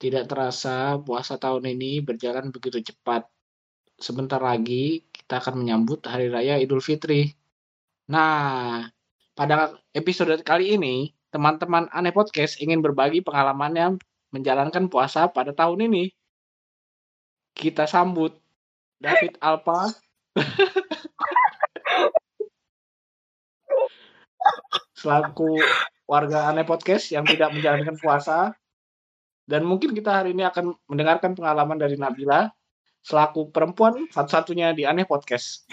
Tidak terasa puasa tahun ini berjalan begitu cepat. Sebentar lagi kita akan menyambut Hari Raya Idul Fitri. Nah, pada episode kali ini, teman-teman Aneh Podcast ingin berbagi pengalamannya menjalankan puasa pada tahun ini. Kita sambut David Alpa. selaku warga Aneh Podcast yang tidak menjalankan puasa dan mungkin kita hari ini akan mendengarkan pengalaman dari Nabila selaku perempuan satu-satunya di Aneh Podcast.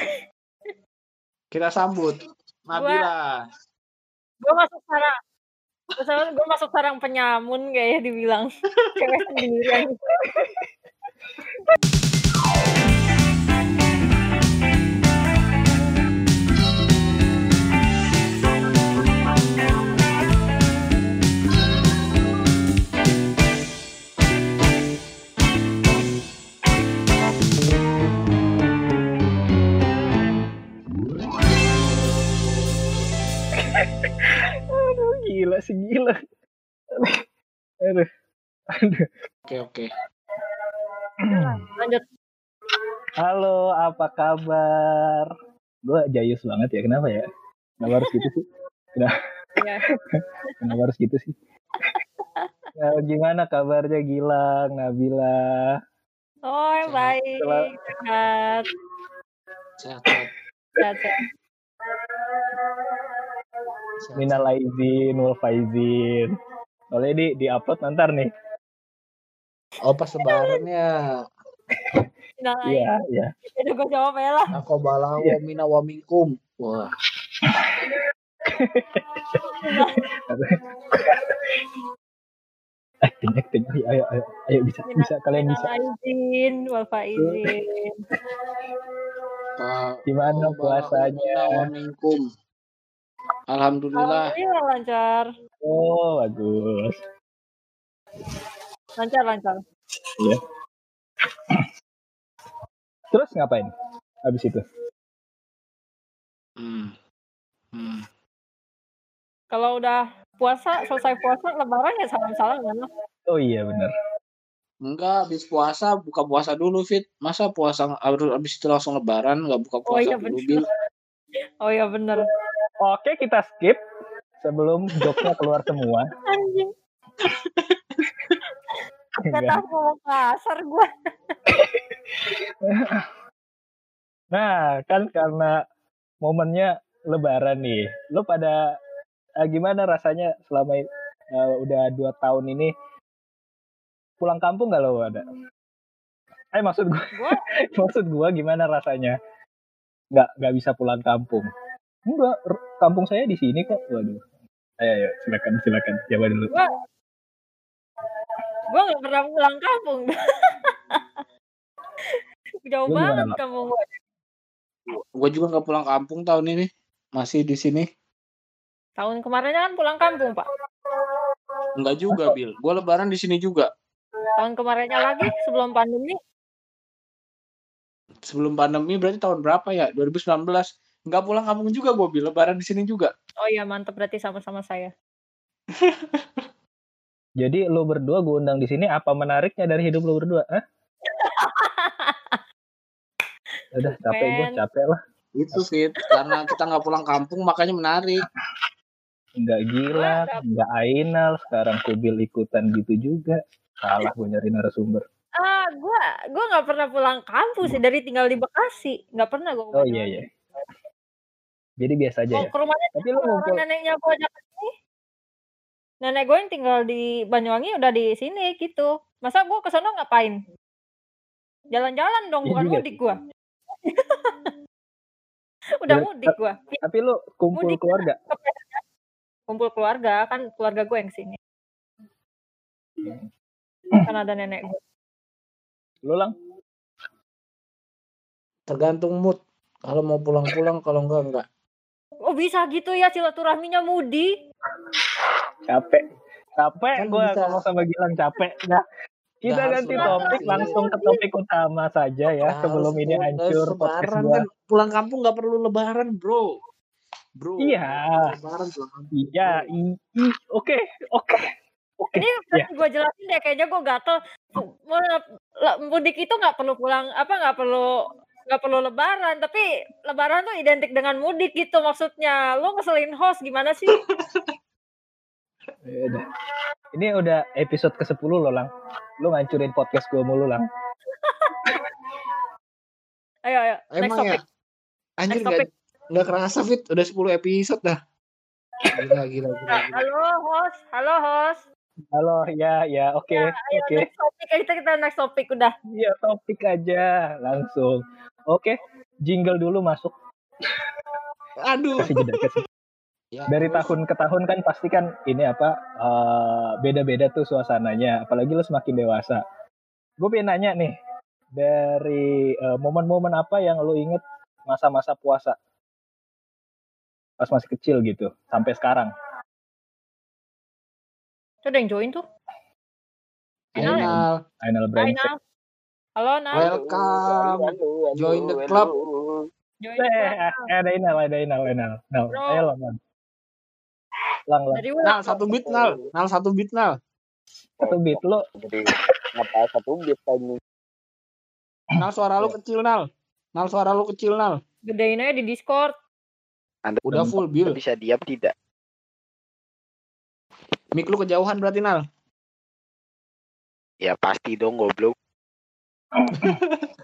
Kita sambut Nabila. Gue masuk sarang. Gue masuk sarang penyamun kayak dibilang cewek sendirian. Gila sih gila. Aduh. Aduh. Oke oke. Lanjut. Halo, apa kabar? Gue jayus banget ya, kenapa ya? Kenapa harus gitu sih? Kenapa, Ya. kenapa harus gitu sih? Ya, gimana kabarnya Gilang, Nabila? Oh, baik. Sehat. Sehat, sehat. sehat. Minal aizin, wal faizin. Boleh di di-upload nanti nih. Oh pas lebarannya. Nah, Iya, iya. Udah gue jawab ya lah. Aku bala wa mina wa minkum. Wah. acting, acting. Ayo, ayo, ayo, ayo bisa, bisa kalian bisa. izin, wal faizin. Pak. Gimana puasanya? Wa minkum. Alhamdulillah. Alhamdulillah lancar. Oh, bagus. Lancar, lancar. Iya. Terus ngapain? Habis itu? Hmm. Hmm. Kalau udah puasa, selesai puasa, lebaran ya salam-salam kan? lah. Oh iya benar. Enggak, habis puasa buka puasa dulu, Fit. Masa puasa harus habis itu langsung lebaran, nggak buka Oh puasa iya dulu, bener. Bil. Oh iya bener. Oke, kita skip sebelum joknya keluar semua. Anjing. Gak Iya. tahu mau kasar gue. Nah, kan karena momennya lebaran nih. Lo pada eh, gimana rasanya selama eh, udah dua tahun ini pulang kampung gak lo ada? Eh maksud gua, Gua maksud gua gimana rasanya? Nggak nggak bisa pulang kampung. Enggak, kampung saya di sini kok. Waduh. Ayo, ayo, silakan, silakan. Jawab dulu. Gua gue gak pernah pulang kampung. Jauh gimana, banget kampung gue. Gue juga nggak pulang kampung tahun ini. Masih di sini. Tahun kemarinnya kan pulang kampung, Pak. Enggak juga, Bil. Gue lebaran di sini juga. Tahun kemarinnya lagi sebelum pandemi. Sebelum pandemi berarti tahun berapa ya? 2019. Enggak pulang kampung juga gue, Bil. Lebaran di sini juga. Oh iya, mantep berarti sama-sama saya. Jadi lo berdua gue undang di sini apa menariknya dari hidup lo berdua? Hah? Udah capek gue, capek lah. Itu, Fit. Karena kita nggak pulang kampung, makanya menarik. Nggak gila, nggak ainal, sekarang kubil ikutan gitu juga. Salah gue nyari narasumber. Ah, gue gua nggak pernah pulang kampung sih dari tinggal di Bekasi. Nggak pernah gue. Oh iya iya. Jadi biasa aja Mau ya. ke rumahnya Tapi lu orang ngumpul, neneknya gue ajak ke sini. Nenek gue yang tinggal di Banyuwangi udah di sini gitu. Masa gue ke sana ngapain? Jalan-jalan dong, Iya bukan juga mudik gue. udah Ber- mudik gue. tapi lu kumpul Mudik. keluarga. Kumpul keluarga, kan keluarga gue yang sini. Hmm. Kan ada nenek gue. Lu lang? Tergantung mood. Kalau mau pulang-pulang, kalau enggak, enggak. Oh bisa gitu ya silaturahminya mudi. Capek. Capek Kan gue bisa. ngomong sama Gilang capek. Nah, kita harus ganti topik sih. langsung ke topik utama saja ya Nggak sebelum harus ini harus hancur podcast gua. kan. Pulang kampung nggak perlu lebaran, bro. Bro. Iya. Lebaran pulang kampung. Iya, oke, oke. Oke. Ini Ya. gue jelasin deh, kayaknya gue gatel. Mudik itu nggak perlu pulang, apa nggak perlu nggak perlu lebaran, tapi lebaran tuh identik dengan mudik gitu maksudnya. Lu ngeselin host gimana sih? Ya udah. Ini udah episode ke-10 loh, Lang. Lu ngancurin podcast gue mulu, Lang. Ayo ayo, next Emang topic. ya? Anjir Next nggak topic. nggak kerasa fit udah 10 episode dah. Gila gila gila. gila. Halo host, halo host. Halo, ya, ya, oke, Ayo oke. next topic kita kita next topic udah. Iya, topik aja langsung. Oke, jingle dulu masuk. Aduh. Kasih jeda, kasih. Ya, Dari terus. tahun ke tahun kan pasti kan ini apa eh, beda-beda tuh suasananya. Apalagi lu semakin dewasa. Gue pengen nanya nih, dari eh, momen-momen apa yang lu inget masa-masa puasa? Pas masih kecil gitu, sampai sekarang. Itu ada yang join tuh. Final ya? Final. Final Halo Nal. Welcome. Join the club. Join Eh, club. eh, ada Inal, ada Inal, Inal. Nal, ayo lang, lang. Lang, Nal satu beat nal. Nal satu beat nal. Satu beat lu. Jadi ngapa satu bit ini? Nal suara lu kecil nal. Nal suara lu kecil nal. Gedein aja di Discord. Anda Udah full bill. bisa diam tidak? Mik lu kejauhan berarti nal. Ya pasti dong goblok.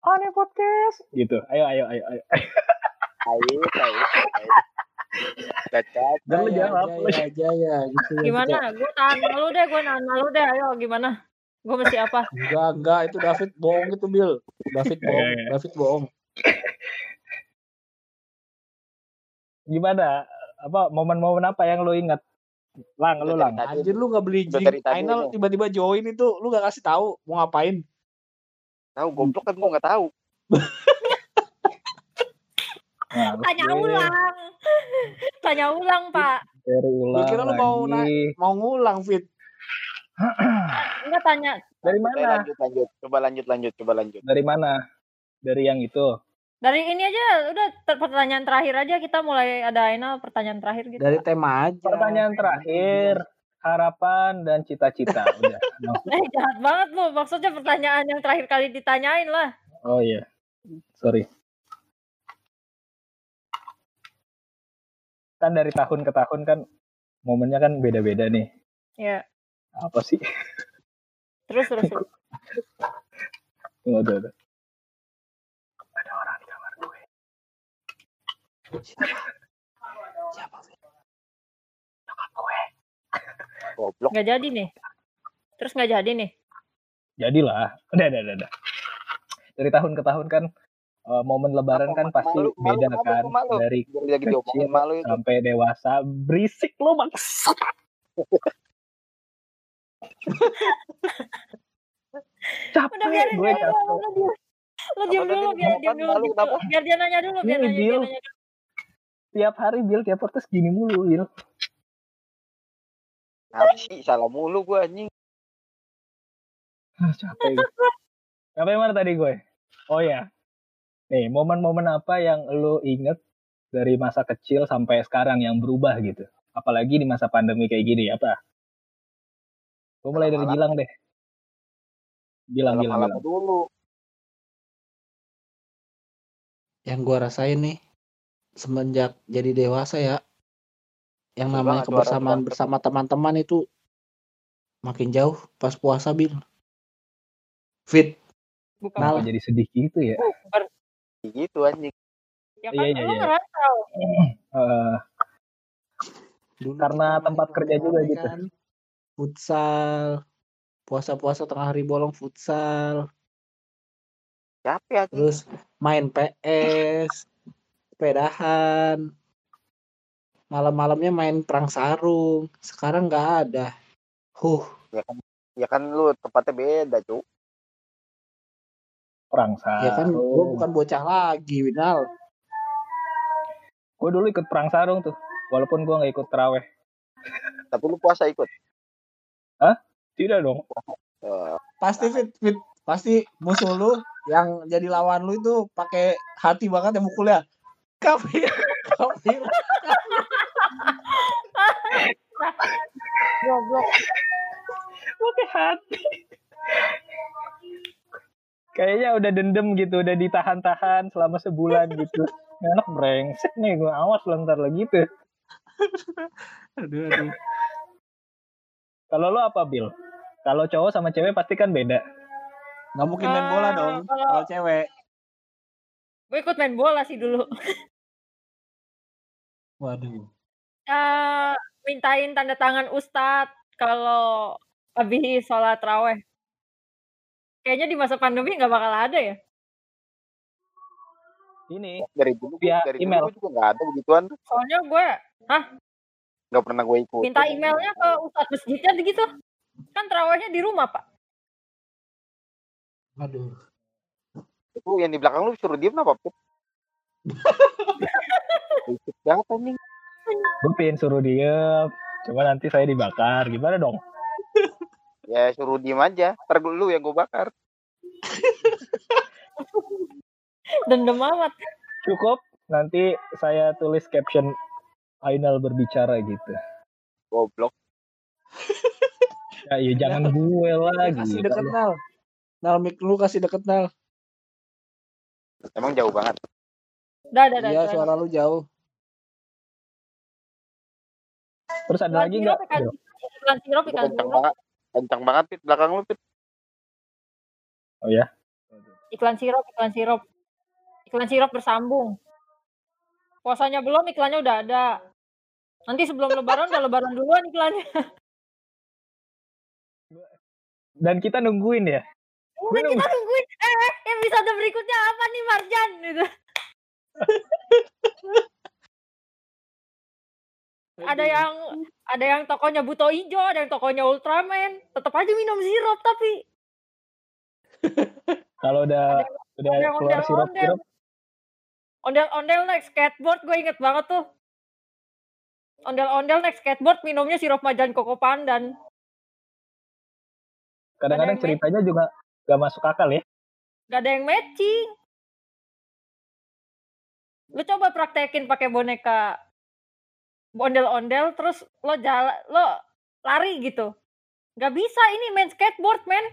Aneh podcast. Gitu. Ayo, ayo, ayo, ayo. Ayo, ayo, ayo. Cacat. Dan lu Jaya, jawab, lu Jaya, Jaya, gitu ya. Gimana? Gue tahan malu deh, gue nahan malu deh. Ayo gimana? Gue mesti apa? Enggak, enggak, itu David bohong itu, Bill. David bohong, Iya, iya. David bohong. Gimana? Apa momen-momen apa yang lu ingat? Lang, lu lang. Anjir lu nggak beli jing, lu. tiba-tiba join itu, lu gak kasih tahu mau ngapain. tahu goblok kan gua nggak tahu. Nah, Tanya oke. ulang. Tanya ulang, Pak. Dari ulang kira lu mau lagi. Mau ngulang, Fit. Enggak tanya. Dari Oke, mana? lanjut lanjut. Coba lanjut lanjut. Coba lanjut. Dari mana? Dari yang itu. Dari ini aja udah ter- pertanyaan terakhir aja kita mulai ada Ainal pertanyaan terakhir gitu. Dari tema aja. Pertanyaan terakhir. Harapan dan cita-cita. Udah. No. Eh jahat banget lu. Maksudnya pertanyaan yang terakhir kali ditanyain lah. Oh iya. Sorry. Kan dari tahun ke tahun kan momennya kan beda-beda nih. Ya. Apa sih? Terus terus. terus. Tunggu, tunggu, tunggu. Ada orang di kamar gue. Siapa, Fit? Goblok. Nggak jadi nih. Terus nggak jadi nih. Jadilah. Udah, udah, udah, udah. Dari tahun ke tahun kan eh, momen lebaran kan pasti Malu, malu, beda malu, kan. malu. Dari Jangan lagi Kecil. diomongin malu itu. sampai dewasa. Berisik lu maksud. capek Udah biarin gue capek. Lu diam. Dulu biar dulu. Malu dia nanya dulu. Biar dia nanya dulu. Tiap hari Bill tiap podcast gini mulu Bill Apa sih? Salah mulu gua anjing. Ah, capek gue sampai mana tadi gue oh ya nih momen-momen apa yang lu inget dari masa kecil sampai sekarang yang berubah gitu apalagi di masa pandemi kayak gini apa gue mulai dari. Gilang deh Gilang Gilang Gilang dulu. Yang gua rasain nih semenjak jadi dewasa ya. Yang Betul namanya banget, kebersamaan suara- bersama teman-teman itu makin jauh pas puasa, Bil. Fit. Bukan. Kenapa jadi sedih gitu ya Gitu anjing. Ya Iya, kan iya, iya. Eh, Dulu Karena tempat kerja juga gitu. kan. Futsal. Puasa-puasa tengah hari bolong futsal. Capek anjing. Terus main PS. Sepedahan. Malam-malamnya main perang sarung. Sekarang nggak ada. Huh. Ya kan lu tempatnya beda, Cuk. perang Ya kan gue sarung bukan bocah lagi, Winal. gue dulu ikut perang sarung tuh walaupun gue nggak ikut teraweh Tapi lu puasa ikut. tidak dong Eh, Pasti fit, fit. Pasti musuh lu yang jadi lawan lu itu pakai hati banget ya mukulnya. Kafir, kafir. Goblok. pakai hati kayaknya udah dendam gitu udah ditahan-tahan selama sebulan gitu enak brengsek nih gue awas lo ntar lagi tuh Aduh, aduh. kalau lo apa Bill kalau cowok sama cewek pasti kan beda Nggak mungkin main bola Ah, dong kalau- kalau cewek. Gue ikut main bola sih dulu. Waduh. Eh, mintain tanda tangan ustadz kalau habis sholat raweh. Kayaknya di masa pandemi nggak bakal ada ya. ini Dari dulu Via dari email. dulu juga nggak ada begituan. Soalnya gue Nggak pernah gue ikut. minta emailnya ke ustadz masjidnya gitu. Kan terawihnya di rumah pak. Waduh. Itu yang di belakang lu suruh diem apa, Pip? Berisik banget anjing. gue pengen suruh diem cuma nanti saya dibakar gimana dong Ya suruh diem aja. Ntar lu yang gue bakar. Dendam amat. cukup nanti saya tulis caption Ainal berbicara gitu Goblok. ya, ya jangan gue lagi Kasih deket Nal. Nal, mic lu kasih deket Nal. Emang jauh banget. Dah, dah, dah. Iya, suara lu jauh. terus ada Iklan lagi nggak sirup, ikan kencang banget. Kencang banget, Pip. Belakang lu, Pip. oh ya Iklan sirup, iklan sirup. Iklan sirup bersambung. Puasanya belum, iklannya udah ada. Nanti sebelum lebaran udah lebaran duluan iklannya. dan kita nungguin ya Udah kita nungguin. Eh, episode berikutnya apa nih Marjan? Gitu. Ada yang ada yang tokonya Buto Ijo, ada yang tokonya Ultraman. Tetap aja minum sirup tapi kalau udah udah ada keluar sirup sirup Ondel-ondel naik skateboard gue inget banget tuh. Ondel-ondel naik skateboard minumnya sirup majan koko pandan. kadang-kadang Ada ceritanya juga gak masuk akal ya Gak ada yang matching. Lu coba praktekin pakai boneka ondel-ondel terus lo jalan lo lari gitu. Gak bisa ini main skateboard, men.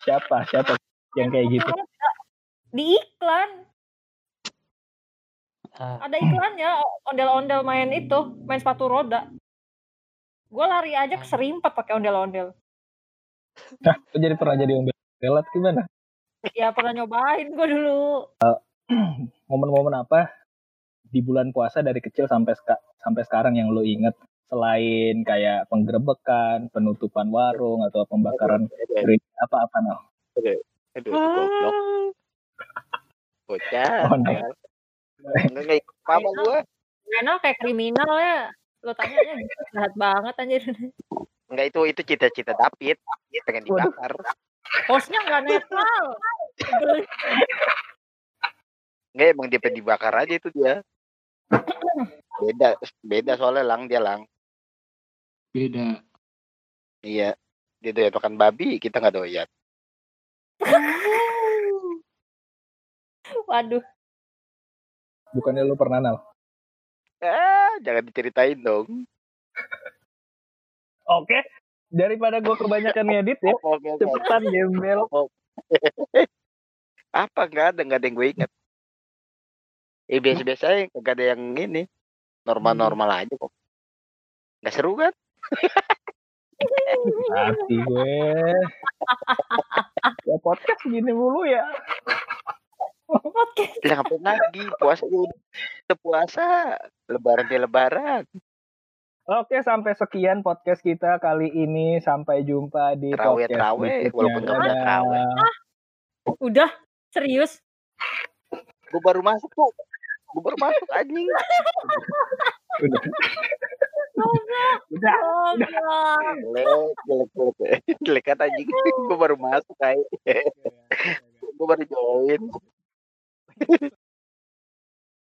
siapa siapa yang kayak gitu Di iklan Ah, ada iklannya ondel-ondel main itu, main sepatu roda. Gue lari aja keserimpat pakai ondel-ondel. nah lu jadi pernah jadi ombel telat gimana Ya pernah nyobain gue dulu. momen-momen apa di bulan puasa dari kecil sampai seka- sampai sekarang yang lo inget selain kayak penggerebekan, penutupan warung atau pembakaran apa-apa nah. aduh, itu goblok. Bocah. Oh, no. Enggak kayak apa gue. Karena kayak kriminal ya. Lo tanya aja jahat banget anjir. Enggak itu itu cita-cita David. Dia pengen Waduh. dibakar. Hostnya nggak netral. Enggak emang dia pengen dibakar aja itu dia. Beda beda soalnya lang dia lang. beda. Iya. Dia doyan makan babi, kita nggak doyan. Waduh. Bukannya lo pernah nal? Ah, jangan diceritain dong. Oke, daripada gue kebanyakan ngedit ya, cepetan gembel. Apa nggak ada nggak ada yang gue inget. Eh biasa-biasa aja nggak ada yang ini normal-normal aja kok. Nggak seru kan? Hati gue. ya podcast gini mulu ya. Oke. Lah ngapain lagi? Puasa ya udah puasa. Lebaran dia lebaran. Oke, sampai sekian podcast kita kali ini. Sampai jumpa di Terawih, podcast terawih, berikutnya. walaupun nggak Dadah. terawih. Udah serius. Gue baru masuk tuh. Gue baru masuk anjing. Udah. Udah. Jelek, jelek, jelek. Kan anjing. Gue baru masuk kayak. Gue baru join.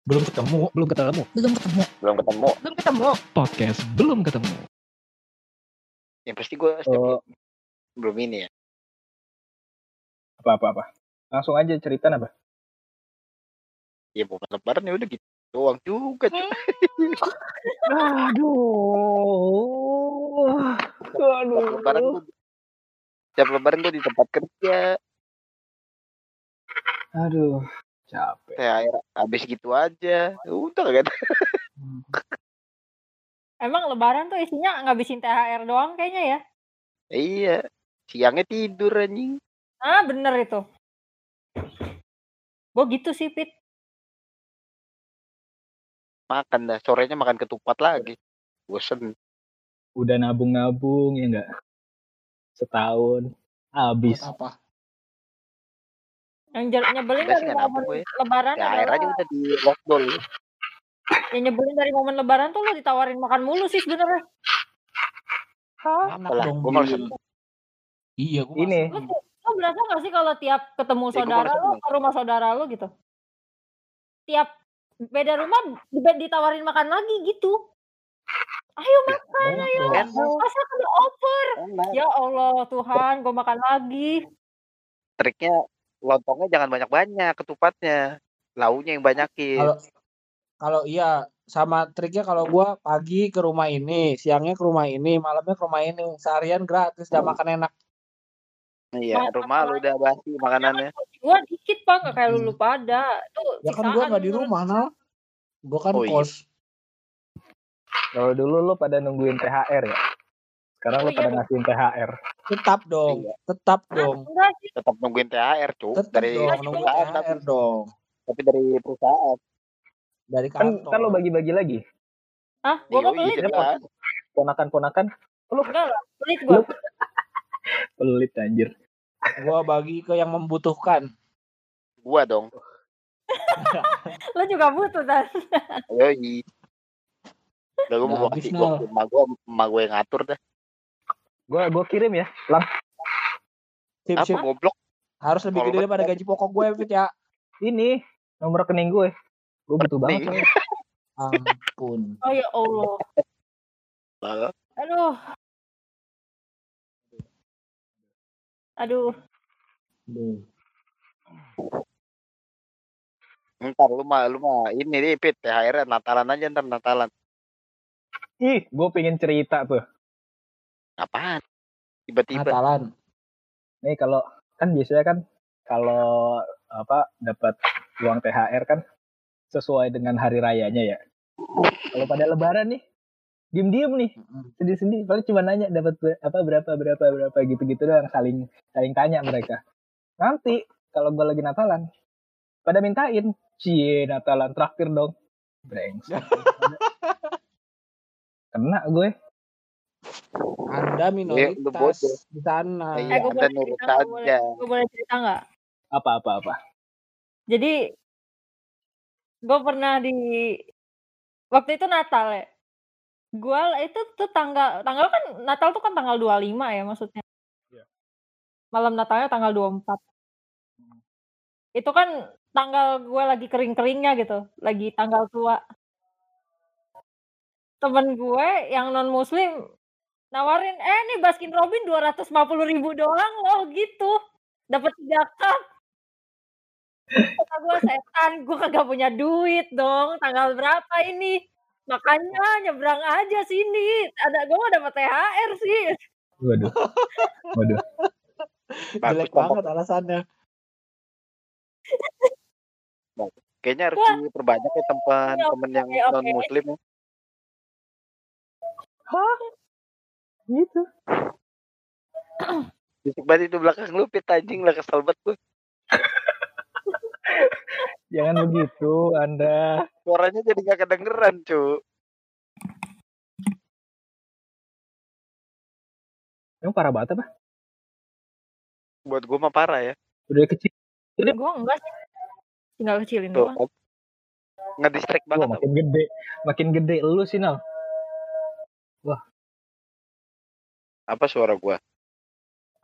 Belum ketemu belum ketemu belum ketemu Belum ketemu. belum ketemu podcast belum ketemu Yang pasti gue setiap Oh, belum ini ya. apa apa apa. Langsung aja cerita apa? Ya bukan lebaran ya udah gitu. doang juga. Aduh. Tiap lebaran Aduh. gue tiap lebaran gue di tempat kerja Aduh. Capek. THR habis gitu aja udah gak ada Emang lebaran tuh isinya ngabisin THR doang kayaknya ya. iya siangnya tidur anjing Ah, bener itu. Gue gitu sih, Pit. makan dah sorenya makan ketupat lagi bosen Udah nabung-nabung ya enggak? Setahun habis. Buat apa? Yang jel- nyebelin Enggak sih, dari momen gue. lebaran THR adalah aja udah di lockdown yang nyebelin dari momen lebaran tuh lo ditawarin makan mulu sih sebenarnya. Enak Apalah, gue malah. Iya, gua Ini. seneng. Lo berasa gak sih kalau tiap ketemu Ya, gua saudara lo ke rumah saudara lo gitu? Tiap beda rumah di- ditawarin makan lagi gitu. Ayo makan, Enak ayo. Enak. Masa udah over? Ya Allah Tuhan, gue makan lagi. triknya lontongnya jangan banyak-banyak ketupatnya launya yang banyakin Kalau kalau iya sama triknya kalau gua pagi ke rumah ini, siangnya ke rumah ini, malamnya ke rumah ini, seharian gratis udah makan enak. iya Ma- rumah lu udah basi makanannya Gue dikit pak, gak kayak lu pada. Tuh Ya kan gua nggak di rumah, Nal. Gua kan Oh, iya. kos. Kalau dulu lu pada nungguin THR ya. Sekarang Oh, lu iya, pada ngasihin THR. Tetap dong, Iya. tetap Ah, dong. tetap nungguin THR cuy Tetap dari dong, Masih nunggu perusahaan tapi, THR dong. tapi dari perusahaan Dari Kan kantor. kan lu bagi-bagi lagi. Hah? Gue Iya, mau iya, pelit. kan. Ponakan-ponakan Enggak lah, pelit gue. pelit anjir. Gua bagi ke yang membutuhkan. gua dong Lo juga butuh kan? yoi Udah gue mau kasih gua, emak gue emak gue yang ngatur dah Gua gua kirim ya. Lang Sip, apa sip. goblok Harus lebih gede daripada gaji pokok gue, Fit ya. ini nomor rekening gue. Gue butuh banget. Soalnya. Ampun. Oh ya Allah. Lah, Aduh. Aduh. Duh. ntar lu mah lu mah ini nih pit THR -nya Natalan aja ntar Natalan Ih, gue pengen cerita tuh. Apaan tiba-tiba Natalan. Nih kalau kan biasanya kan kalau apa dapat uang THR kan sesuai dengan hari rayanya ya. Kalau pada lebaran nih diem-diem nih sedih-sedih paling cuma nanya dapat ber- apa berapa berapa berapa gitu-gitu doang saling saling tanya mereka. Nanti kalau gue lagi Natalan pada mintain cie Natalan traktir dong. Brengsek. Kena gue. Anda lu minoritas bodoh. di sana. Iya, Eh, gue Anda boleh nurut cerita? Boleh, aja. gue boleh cerita nggak? Apa-apa apa. Jadi gue pernah di waktu itu Natal ya. Gue itu tuh tanggal tanggal kan Natal tuh kan tanggal 25 ya maksudnya. Iya. Malam Natalnya tanggal 24. Itu kan tanggal gue lagi kering-keringnya gitu, lagi tanggal tua. Temen gue yang non muslim nawarin, eh nih Baskin Robin 250 ribu doang loh gitu. Dapat tiga cup. Kata gue setan, gue kagak punya duit dong. Tanggal berapa ini? Makanya nyebrang aja sini. Ada gue mau dapat THR sih. Waduh. Waduh. Jelek Bagus, banget alasannya. kayaknya harus Wah. diperbanyak ya teman Oke, temen yang oke. non muslim ya. Hah? Gitu. Bisik banget itu belakang lu pit anjing lah kesel banget gue Jangan begitu, Anda. suaranya jadi gak kedengeran cu Emang parah banget apa? buat gue mah parah ya Udah kecil. Gue enggak sih. Tinggal kecilin tuh doang. nge-distract Wah, banget makin gede. Makin gede lu sih, Nal. Apa suara gue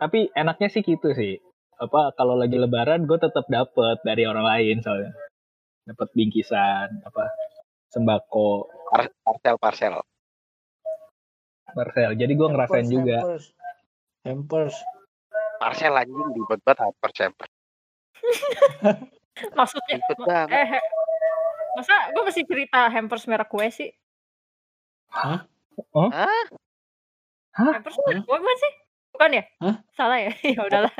Tapi enaknya sih gitu sih. Apa kalau lagi lebaran gue tetap dapet dari orang lain soalnya. Dapat bingkisan, apa sembako, Par- parcel parcel parcel. Jadi gue ngerasain Hampers, juga. Hampers. Hampers. parcel anjing ribet banget parcel Maksudnya ribet banget eh eh, Masa gue mesti cerita hampers merek kue sih? Hah? Hampers merek kue bukan sih? Bukan ya? Hah? Salah ya? ya udahlah.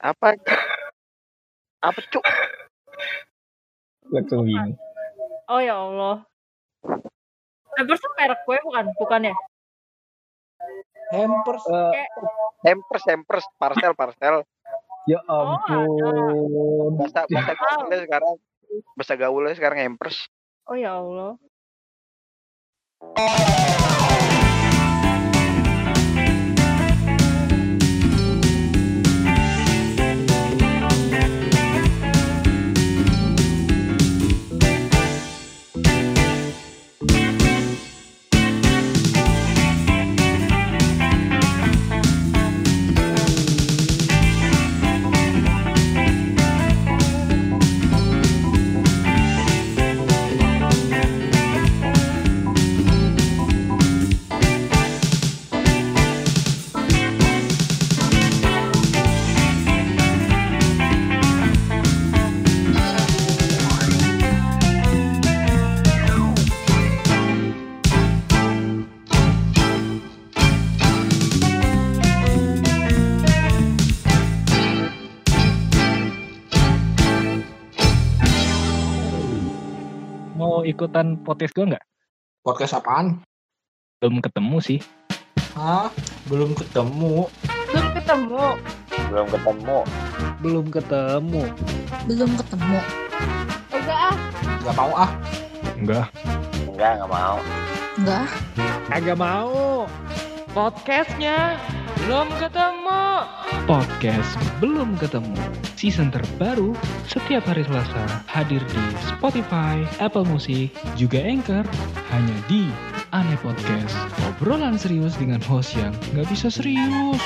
Apa? Apa cuk? Langsung bingung. Oh ya Allah. Hampers tuh merek kue bukan? Bukan ya? Hampers. Eh, Hampers, hampers, parcel, parcel. ya Oh, ampun. Bahasa bahasa gaulnya sekarang. Bahasa gaulnya sekarang hampers. Oh ya Allah. Mau ikutan podcast gue nggak? Podcast apaan? Belum ketemu sih. Hah? Belum ketemu. Belum ketemu. Belum ketemu. Belum ketemu. Belum ketemu. Enggak ah. Gak mau ah. Enggak. Enggak, enggak mau. Enggak. Agak mau. Podcastnya belum ketemu. Podcast belum ketemu. Season terbaru setiap hari Selasa hadir di Spotify, Apple Music, juga Anchor. Hanya di Aneh Podcast. Obrolan serius dengan host yang nggak bisa serius.